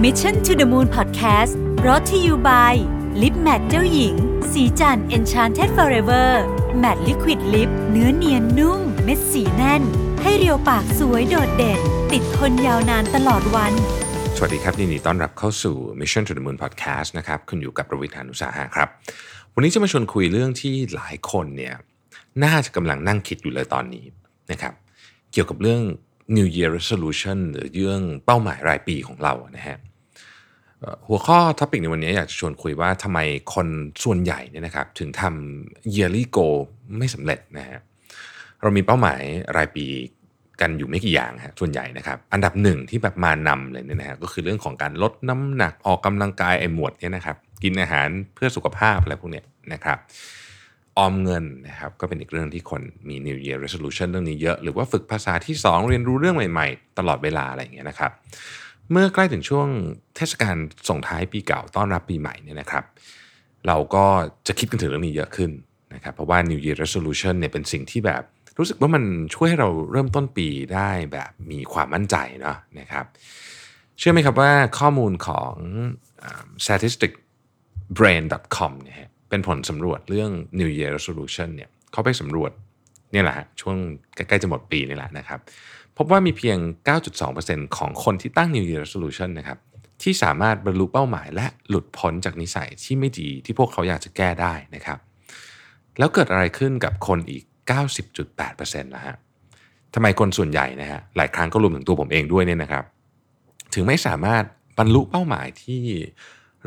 Mission to the Moon Podcast รอ t ธออยู่ by ลิปแมทเจ้าหญิง สีจัน Enchanted Forever Matte Liquid Lip เนื้อเนียนนุ่ม เม็ดสีแน่น ให้เรียวปากสวยโดดเด่น ติดทนยาวนานตลอดวัน สวัสดีครับยินดีต้อนรับเข้าสู่ Mission to the Moon Podcast นะครับคุณอยู่กับประวิทยานุสาหะครับ วันนี้จะมาชวนคุยเรื่องที่หลายคนเนี่ยน่าจะกำลังนั่งคิดอยู่เลยตอนนี้นะครับ เกี่ยวกับเรื่อง New Year Resolution หรือเรื่องเป้าหมายรายปีของเรานะฮะหัวข้อท็อปิกในวันนี้อยากจะชวนคุยว่าทำไมคนส่วนใหญ่เนี่ยนะครับถึงทำ yearly goal ไม่สำเร็จนะฮะเรามีเป้าหมายรายปีกันอยู่ไม่กี่อย่างฮะส่วนใหญ่นะครับ อันดับหนึ่งที่แบบมานำเลยเนี่ยนะฮะก็คือเรื่องของการลดน้ำหนักออกกำลังกายไอ้หมวดเนี่ยนะครับ กินอาหารเพื่อสุขภาพอะไรพวกเนี้ยนะครับ ออมเงินนะครับก็เป็นอีกเรื่องที่คนมี New Year Resolution เรื่องนี้เยอะ หรือว่าฝึกภาษาที่ 2 เรียนรู้เรื่องใหม่ๆ ตลอดเวลาอะไรอย่างเงี้ยนะครับ เมื่อใกล้ถึงช่วงเทศกาลส่งท้ายปีเก่าต้อนรับปีใหม่เนี่ยนะครับ เราก็จะคิดกันถึงเรื่องนี้เยอะขึ้นนะครับเพราะว่า New Year Resolution เนี่ยเป็นสิ่งที่แบบรู้สึกว่ามันช่วยให้เราเริ่มต้นปีได้แบบมีความมั่นใจเนาะนะครับ เชื่อไหมครับว่าข้อมูลของ statistic brain.com เนี่ย เป็นผลสำรวจเรื่อง New Year Resolution เนี่ยเขาไปสำรวจเนี่ยแหละฮะช่วงใกล้ๆจะหมดปีนี่แหละนะครับ พบว่ามีเพียง 9.2%ของคนที่ตั้ง New Year Resolution นะครับที่สามารถบรรลุเป้าหมายและหลุดพ้นจากนิสัยที่ไม่ดีที่พวกเขาอยากจะแก้ได้นะครับ แล้วเกิดอะไรขึ้นกับคนอีก 90.8%นะฮะทำไมคนส่วนใหญ่นะฮะหลายครั้งก็รวมถึงตัวผมเองด้วยเนี่ยนะครับ ถึงไม่สามารถบรรลุเป้าหมายที่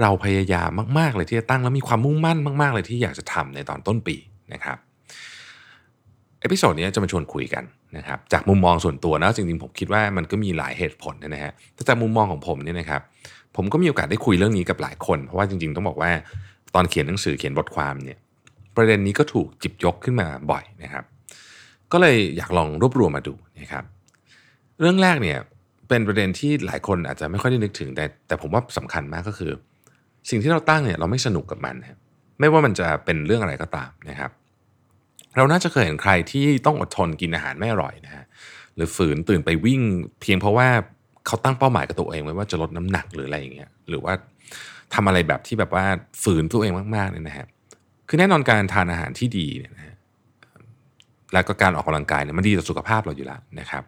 เราพยายามมาก ๆ เลยที่จะตั้งแล้วมีความมุ่งมั่นมาก ๆ เลยที่อยากจะทำในตอนต้นปีนะครับ episode นี้จะมาชวนคุยกันนะครับจากมุมมองส่วนตัวนะจริงๆผมคิดว่ามันก็มีหลายเหตุผลนะฮะแต่จากมุมมองของผมเนี่ยนะครับผมก็มีโอกาสได้คุยเรื่องนี้กับหลายคน เพราะว่าจริงๆต้องบอกว่าตอนเขียนหนังสือเขียนบทความเนี่ยประเด็นนี้ก็ถูกหยิบยกขึ้นมาบ่อยนะครับ ก็เลยอยากลองรวบรวมมาดูนะครับเรื่องแรกเนี่ยเป็นประเด็นที่หลายคนอาจจะไม่ค่อยได้นึกถึงแต่แต่ผมว่าสำคัญมากก็คือ สิ่งที่เราตั้งเนี่ยเราไม่สนุกกับมันครับไม่ว่ามันจะเป็นเรื่องอะไรก็ตามนะครับ เราน่าจะเคยเห็นใครที่ต้องอดทนกินอาหารไม่อร่อยนะฮะหรือฝืนตื่นไปวิ่ง เพียงเพราะว่าเขาตั้งเป้าหมายกับตัวเองไว้ว่าจะลดน้ำหนักหรืออะไรอย่างเงี้ยหรือว่าทำอะไรแบบที่แบบว่าฝืนตัวเองมากๆเนี่ยนะฮะคือแน่นอนการทานอาหารที่ดีเนี่ยนะฮะแล้วก็การออกกำลังกายเนี่ยมันดีต่อสุขภาพเราอยู่แล้วนะครับ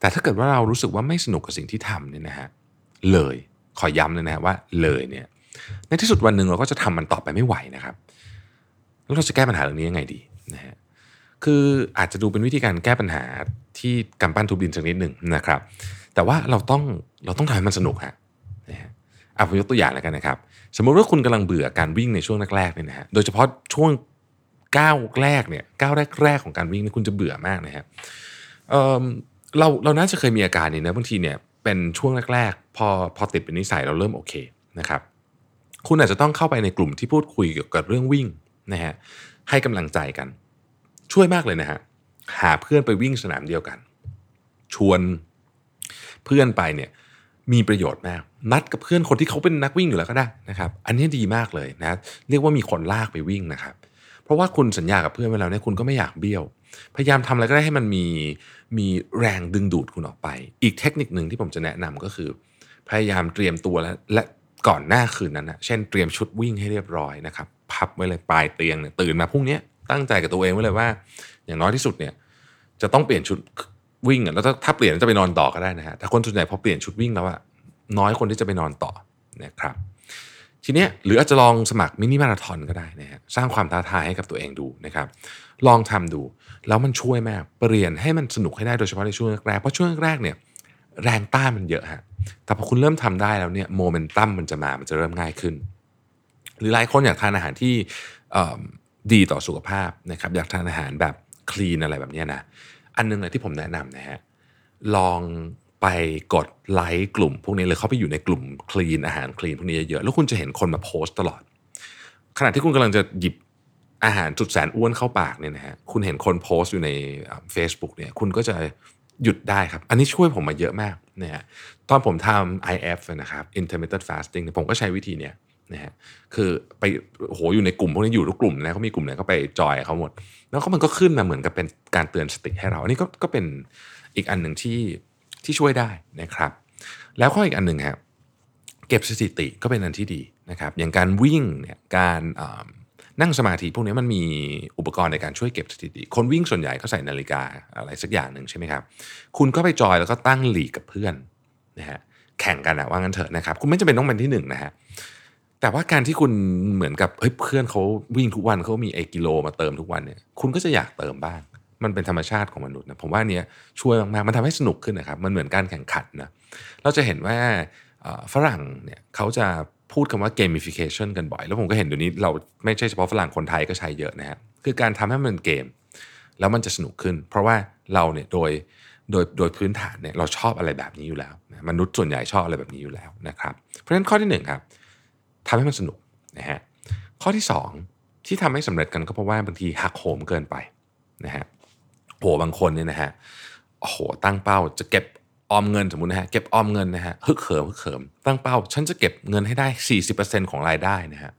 แต่ถ้าเกิดว่าเรารู้สึกว่าไม่สนุกกับสิ่งที่ทำเนี่ยนะฮะเลยขอย้ำเลยนะฮะว่าเลยเนี่ย ในที่สุดวันหนึ่งเราก็จะทำมันต่อไปไม่ไหวนะครับ แล้วเราจะแก้ปัญหาเรื่องนี้ยังไงดีนะฮะคืออาจจะดูเป็นวิธีการแก้ปัญหาที่กำปั้นทุบดินสักนิดหนึ่งนะครับ แต่ว่าเราต้องเราต้องทำให้มันสนุกฮะนะฮะอะผมยกตัวอย่างแล้วกันนะครับ สมมติว่าคุณกำลังเบื่อการวิ่งในช่วงแรกๆเนี่ยนะฮะโดยเฉพาะช่วงก้าวแรกเนี่ยก้าวแรกๆของการวิ่งเนี่ยคุณจะเบื่อมากนะฮะเเราเราน่าจะเคยมีอาการนี้นะบางทีเนี่ยเป็นช่วงแรกๆ พอพอติดเป็นนิสัยเราเริ่มโอเคนะครับ คุณอาจจะต้องเข้าไปในกลุ่มที่พูดคุยเกี่ยวกับเรื่องวิ่งนะฮะให้กำลังใจกัน ช่วยมากเลยนะฮะหาเพื่อนไปวิ่งสนามเดียวกัน ชวนเพื่อนไปเนี่ยมีประโยชน์มาก นัดกับเพื่อนคนที่เขาเป็นนักวิ่งอยู่แล้วก็ได้นะครับ อันนี้ดีมากเลยนะเรียกว่ามีคนลากไปวิ่งนะครับ เพราะว่าคุณสัญญากับเพื่อนไว้แล้วเนี่ยคุณก็ไม่อยากเบี้ยว พยายามทำอะไรก็ได้ให้มันมีมีแรงดึงดูดคุณออกไป อีกเทคนิคหนึ่งที่ผมจะแนะนำก็คือ พยายามเตรียมตัวและและ ก่อนหน้าคืนนั้นนะเช่นเตรียมชุดวิ่งให้เรียบร้อยนะครับพับไว้เลยปลายเตียงเนี่ยตื่นมาพรุ่งนี้ตั้งใจกับตัวเองไว้เลยว่า อย่างน้อยที่สุดเนี่ย จะต้องเปลี่ยนชุดวิ่งอะแล้วถ้าเปลี่ยนจะไปนอนต่อก็ได้นะฮะแต่คนส่วนใหญ่พอเปลี่ยนชุดวิ่งแล้วอะน้อยคนที่จะไปนอนต่อนะครับ ทีเนี้ยหรืออาจจะลองสมัครมินิมาราธอนก็ได้นะฮะสร้างความท้าทายให้กับตัวเองดูนะครับ ลองทำดู แล้วมันช่วยมากเปลี่ยนให้มันสนุกให้ได้โดยเฉพาะในช่วงแรกเพราะช่วงแรกเนี่ย แรงต้านมันเยอะฮะแต่พอคุณเริ่มทำได้แล้วเนี่ยโมเมนตัมมันจะมามันจะเริ่มง่ายขึ้น หรือหลายคนอยากทานอาหารที่ดีต่อสุขภาพนะครับอยากทานอาหารแบบคลีนอะไรแบบนี้นะอันนึงเลยที่ผมแนะนำนะฮะลองไปกดไลค์กลุ่ม พวกนี้เลยเข้าไปอยู่ในกลุ่มคลีนอาหารคลีนพวกนี้เยอะๆแล้วคุณจะเห็นคนมาโพสต์ตลอด ขณะที่คุณกำลังจะหยิบอาหารจุดแสนอ้วนเข้าปากเนี่ยนะฮะคุณเห็นคนโพสต์อยู่ในเฟซบุ๊กเนี่ยคุณก็จะ หยุดได้ครับ อันนี้ช่วยผมมาเยอะมากนะฮะตอนผมทำ IF นะครับ intermittent fasting ผมก็ใช้วิธีเนี้ยนะฮะคือไปโหอยู่ในกลุ่มพวกนี้อยู่ทุกกลุ่มนะเขามีกลุ่มไหนก็ไปจอยเขาหมด แล้วก็มันก็ขึ้นมาเหมือนกับเป็นการเตือนสติให้เรา อันนี้ก็ก็เป็นอีกอันหนึ่งที่ที่ช่วยได้นะครับ แล้วข้ออีกอันหนึ่งครับเก็บสถิติก็เป็นอันที่ดีนะครับ อย่างการวิ่งเนี่ยการ นั่งสมาธิพวกนี้มันมีอุปกรณ์ในการช่วยเก็บสถิติ คนวิ่งส่วนใหญ่ก็ใส่นาฬิกาอะไรสักอย่างหนึ่งใช่ไหมครับ คุณก็ไปจอยแล้วก็ตั้งหลีกกับเพื่อนนะฮะแข่งกันอะว่างั้นเถอะนะครับ คุณไม่จำเป็นต้องเป็นที่หนึ่งนะฮะแต่ว่าการที่คุณเหมือนกับเฮ้ยเพื่อนเขาวิ่งทุกวันเขามีไอกิโลมาเติมทุกวันเนี่ยคุณก็จะอยากเติมบ้าง มันเป็นธรรมชาติของมนุษย์นะผมว่าเนี้ยช่วยมากๆมันทำให้สนุกขึ้นนะครับมันเหมือนการแข่งขันนะเราจะเห็นว่าฝรั่งเนี่ยเขาจะ พูดคำว่า gamification กันบ่อย แล้วผมก็เห็นเดี๋ยวนี้เราไม่ใช่เฉพาะฝรั่งคนไทยก็ใช้เยอะนะฮะคือการทำให้มันเกม แล้วมันจะสนุกขึ้น เพราะว่าเราเนี่ยโดยโดยโดยพื้นฐานเนี่ยเราชอบอะไรแบบนี้อยู่แล้วนะมนุษย์ส่วนใหญ่ชอบอะไรแบบนี้อยู่แล้วนะครับ เพราะฉะนั้นข้อที่1ครับทำให้มันสนุกนะฮะข้อที่ 2 ที่ทำให้สำเร็จกันก็เพราะว่าบางทีหักโหมเกินไปนะฮะโหบางคนเนี่ยนะฮะโอ้โหตั้งเป้าจะเก็บ ออมเงินสมมตินะฮะเก็บออมเงินนะฮะฮึกเหิมฮึกเหิมตั้งเป้า ฉันจะเก็บเงินให้ได้ 40%ของรายได้นะฮะ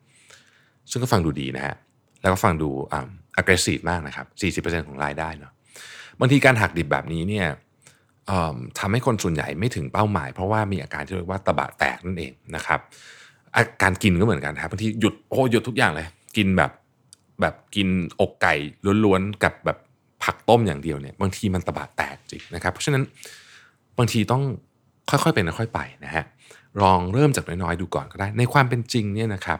ซึ่งก็ฟังดูดีนะฮะแล้วก็ฟังดูอ่า aggressive มากนะครับ 40%ของรายได้เนาะบางทีการหักดิบแบบนี้เนี่ยทำให้คนส่วนใหญ่ไม่ถึงเป้าหมาย เพราะว่ามีอาการที่เรียกว่าตะบะแตกนั่นเองนะครับอาการกินก็เหมือนกันครับบางทีหยุดโอ้หยุดทุกอย่างเลย กินแบบแบบกินอกไก่ล้วนๆกับแบบผักต้มอย่างเดียวเนี่ยบางทีมันตะบะแตกจริงนะครับ เพราะฉะนั้น บางทีต้องค่อยๆเป็นค่อยๆไปนะฮะลองเริ่มจากน้อยๆดูก่อนก็ได้ ในความเป็นจริงเนี่ยนะครับ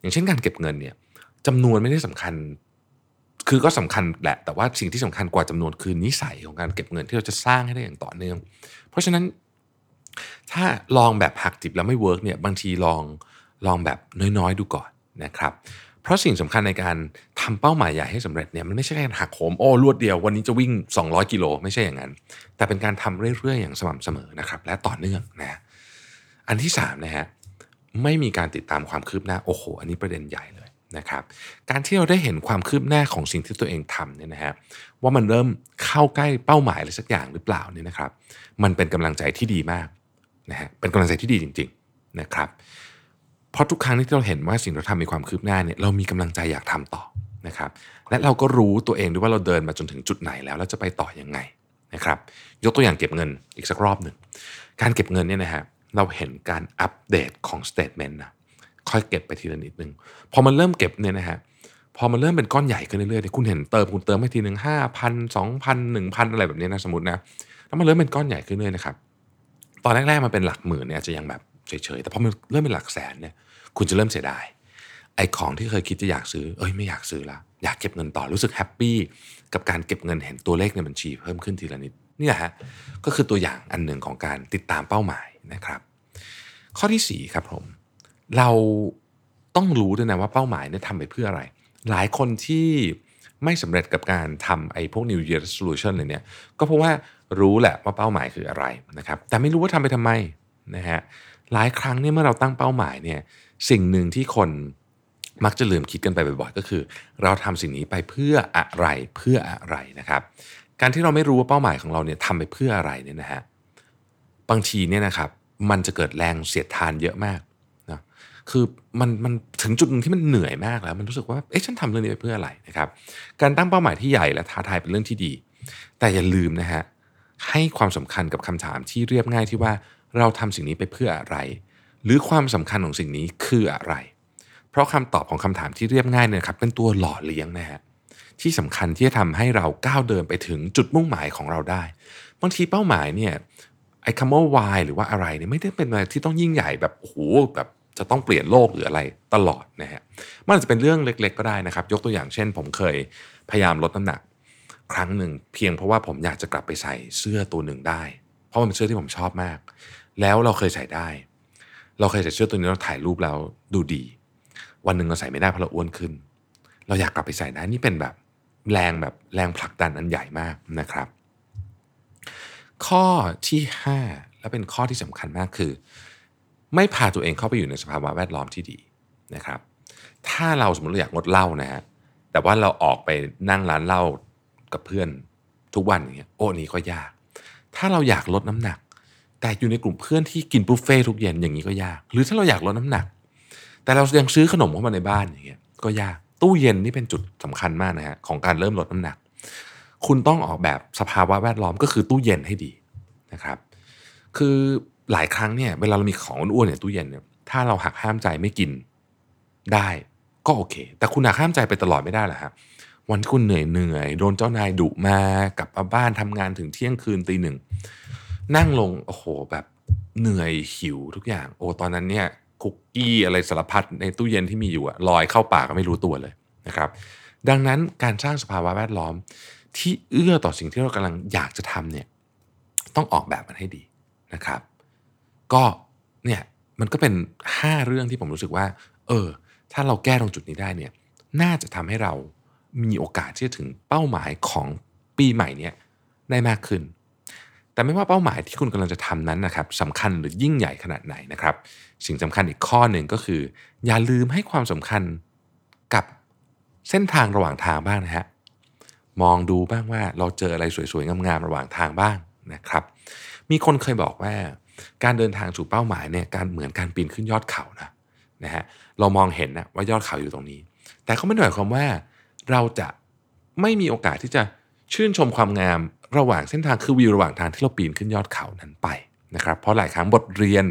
อย่างเช่นการเก็บเงินเนี่ยจำนวนไม่ได้สำคัญ คือก็สำคัญแหละ แต่ว่าสิ่งที่สำคัญกว่าจำนวนคือนิสัยของการเก็บเงินที่เราจะสร้างให้ได้อย่างต่อเนื่อง เพราะฉะนั้นถ้าลองแบบหักดิบแล้วไม่ work เนี่ยบางทีลองลองแบบน้อยๆดูก่อนนะครับ เพราะสิ่งสำคัญในการทำเป้าหมายใหญ่ให้สำเร็จเนี่ยมันไม่ใช่การหักโหมโอ้รวดเดียววันนี้จะวิ่ง 200 กิโลไม่ใช่อย่างนั้น แต่เป็นการทำเรื่อยๆ อย่างสม่ำเสมอนะครับ และต่อเนื่องนะอันที่3นะฮะไม่มีการติดตามความคืบหน้าโอ้โหอันนี้ประเด็นใหญ่เลยนะครับการที่เราได้เห็นความคืบหน้าของสิ่งที่ตัวเองทำเนี่ยนะฮะว่ามันเริ่มเข้าใกล้เป้าหมายอะไรสักอย่างหรือเปล่าเนี่ยนะครับ มันเป็นกำลังใจที่ดีมากนะฮะเป็นกำลังใจที่ดีจริง ๆนะครับ เพราะทุกครั้งที่เราเห็นว่าสิ่งที่เราทำมีความคืบหน้าเนี่ยเรามีกำลังใจอยากทำต่อนะครับ และเราก็รู้ตัวเองด้วยว่าเราเดินมาจนถึงจุดไหนแล้วเราจะไปต่อยังไงนะครับ ยกตัวอย่างเก็บเงินอีกสักรอบหนึ่งการเก็บเงินเนี่ยนะฮะเราเห็นการอัปเดตของ statement นะค่อยเก็บไปทีละนิดนึงพอมันเริ่มเก็บเนี่ยนะฮะพอมันเริ่มเป็นก้อนใหญ่ขึ้นเรื่อยๆคุณเห็นเติมคุณเติมไปทีหนึ่งห้าพันสองพันหนึ่งพันอะไรแบบนี้นะสมมตินะแล้วมันเริ่มเป็นก้อนใหญ่ขึ้นเรื่อยนะครับตอนแรกๆมันเป็นหลักหมื่นเนี่ยจะยังแบบ เฉยๆ แต่พอมันเริ่มเป็นหลักแสนเนี่ย คุณจะเริ่มเสียดาย ไอ้ของที่เคยคิดจะอยากซื้อ เอ้ยไม่อยากซื้อละ อยากเก็บเงินต่อ รู้สึกแฮปปี้กับการเก็บเงินเห็นตัวเลขในบัญชีเพิ่มขึ้นทีละนิด นี่แหละฮะ ก็คือตัวอย่างอันหนึ่งของการติดตามเป้าหมายนะครับ ข้อที่4ครับผม เราต้องรู้ด้วยนะว่าเป้าหมายเนี่ยทำไปเพื่ออะไร หลายคนที่ไม่สำเร็จกับการทำไอ้พวก New Year Resolution เลยเนี่ย ก็เพราะว่ารู้แหละว่าเป้าหมายคืออะไรนะครับ แต่ไม่รู้ว่าทำไปทำไมนะฮะ หลายครั้งเนี่ยเมื่อเราตั้งเป้าหมายเนี่ยสิ่งหนึ่งที่คนมักจะลืมคิดกันไปบ่อยๆก็คือ เราทำสิ่งนี้ไปเพื่ออะไรเพื่ออะไรนะครับ การที่เราไม่รู้ว่าเป้าหมายของเราเนี่ยทำไปเพื่ออะไรเนี่ยนะฮะบางทีเนี่ยนะครับมันจะเกิดแรงเสียดทานเยอะมากนะคือมันมันถึงจุดหนึ่งที่มันเหนื่อยมากแล้ว มันรู้สึกว่าเอ๊ะฉันทำเรื่องนี้ไปเพื่ออะไรนะครับ การตั้งเป้าหมายที่ใหญ่และท้าทายเป็นเรื่องที่ดี แต่อย่าลืมนะฮะให้ความสำคัญกับคำถามที่เรียบง่ายที่ว่า เราทำสิ่งนี้ไปเพื่ออะไร หรือความสำคัญของสิ่งนี้คืออะไร เพราะคำตอบของคำถามที่เรียบง่ายเนี่ยครับเป็นตัวหล่อเลี้ยงนะฮะที่สำคัญที่จะทำให้เราก้าวเดินไปถึงจุดมุ่งหมายของเราได้บางทีเป้าหมายเนี่ยไอ้คำว่าวายหรือว่าอะไรเนี่ยไม่ได้เป็นอะไรที่ต้องยิ่งใหญ่แบบโอ้โหแบบจะต้องเปลี่ยนโลกหรืออะไรตลอดนะฮะมันจะเป็นเรื่องเล็ก ๆ ก็ได้นะครับ ยกตัวอย่างเช่น ผมเคยพยายามลดน้ำหนัก ครั้งหนึ่งเพียงเพราะว่าผมอยากจะกลับไปใส่เสื้อตัวหนึ่งได้ เพราะมันเป็นเสื้อที่ผมชอบมาก แล้วเราเคยใส่ได้ เราเคยใส่เสื้อตัวนี้เราถ่ายรูปแล้วดูดี วันหนึ่งเราใส่ไม่ได้เพราะเราอ้วนขึ้น เราอยากกลับไปใส่นะนี่เป็นแบบแรงแบบแรงผลักดันอันใหญ่มากนะครับ ข้อที่ 5 และเป็นข้อที่สำคัญมากคือ ไม่พาตัวเองเข้าไปอยู่ในสภาวะแวดล้อมที่ดีนะครับ ถ้าเราสมมติเราอยากงดเหล้านะฮะแต่ว่าเราออกไปนั่งร้านเหล้ากับเพื่อนทุกวันอย่างเงี้ยโอ้นี้ก็ยาก ถ้าเราอยากลดน้ำหนัก แต่อยู่ในกลุ่มเพื่อนที่กินบุฟเฟ่ทุกเย็นอย่างนี้ก็ยาก หรือถ้าเราอยากลดน้ำหนัก แต่เรายังซื้อขนมเข้ามาในบ้านอย่างเงี้ยก็ยากตู้เย็นนี่เป็นจุดสำคัญมากนะฮะของการเริ่มลดน้ำหนัก คุณต้องออกแบบสภาวะแวดล้อมก็คือตู้เย็นให้ดีนะครับ คือหลายครั้งเนี่ยเวลาเรามีของอ้วนๆเนี่ยตู้เย็นเนี่ยถ้าเราหักห้ามใจไม่กินได้ก็โอเค แต่คุณหักห้ามใจไปตลอดไม่ได้หรอครับวันที่คุณเหนื่อยเหนื่อยโดนเจ้านายดุมากลับมาบ้านทำงานถึงเที่ยงคืนตีหนึ่ง นั่งลงโอ้โหแบบเหนื่อยหิวทุกอย่าง โอ้ตอนนั้นเนี่ยคุกกี้อะไรสารพัดในตู้เย็นที่มีอยู่อะลอยเข้าปากก็ไม่รู้ตัวเลยนะครับ ดังนั้นการสร้างสภาวะแวดล้อมที่เอื้อต่อสิ่งที่เรากำลังอยากจะทำเนี่ยต้องออกแบบมันให้ดีนะครับ ก็เนี่ยมันก็เป็น 5 เรื่องที่ผมรู้สึกว่า เออ ถ้าเราแก้ตรงจุดนี้ได้เนี่ยน่าจะทำให้เรามีโอกาสที่จะถึงเป้าหมายของปีใหม่เนี่ยได้มากขึ้น แต่ไม่ว่าเป้าหมายที่คุณกำลังจะทำนั้นนะครับสำคัญหรือยิ่งใหญ่ขนาดไหนนะครับ สิ่งสำคัญอีกข้อหนึ่งก็คือ อย่าลืมให้ความสำคัญกับเส้นทางระหว่างทางบ้างนะฮะมองดูบ้างว่าเราเจออะไรสวยๆงามๆระหว่างทางบ้างนะครับ มีคนเคยบอกว่า การเดินทางสู่เป้าหมายเนี่ยการเหมือนการปีนขึ้นยอดเขานะนะฮะเรามองเห็นนะว่ายอดเขาอยู่ตรงนี้ แต่เขาไม่ได้หมายความว่าเราจะไม่มีโอกาสที่จะชื่นชมความงาม ระหว่างเส้นทางคือวิวระหว่างทางที่เราปีนขึ้นยอดเขานั้นไปนะครับ เพราะหลายครั้งบทเรียน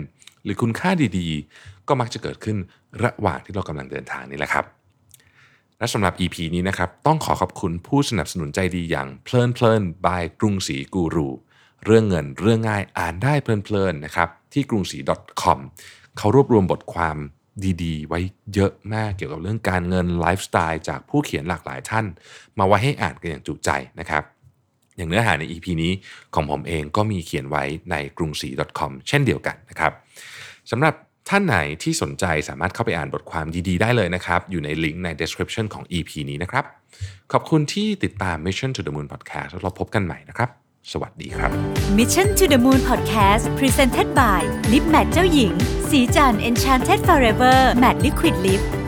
หรือคุณค่าดีๆ ก็มักจะเกิดขึ้นระหว่างที่เรากำลังเดินทางนี่แหละครับ และสำหรับ EP นี้นะครับ ต้องขอขอบคุณผู้สนับสนุนใจดีอย่างเพลินเพลินบายกรุงศรีกูรูเรื่องเงินเรื่องง่ายอ่านได้เพลินๆนะครับที่กรุงศรี .com เขารวบรวมบทความดีๆ ไว้เยอะมากเกี่ยวกับเรื่องการเงินไลฟ์สไตล์จากผู้เขียนหลากหลายท่าน มาไว้ให้อ่านกันอย่างจุใจนะครับ อย่างเนื้อหาใน EP นี้ของผมเองก็มีเขียนไว้ในกรุงศรี .com เช่นเดียวกันนะครับสำหรับท่านไหนที่สนใจสามารถเข้าไปอ่านบทความดีๆ ได้เลยนะครับ อยู่ในลิงก์ใน description ของ EP นี้นะครับ ขอบคุณที่ติดตาม Mission to the Moon Podcast แล้วเราพบกันใหม่นะครับ สวัสดีครับ Mission to the Moon Podcast Presented by Lip Matte เจ้าหญิง สีจัน Enchanted Forever Matte Liquid Lip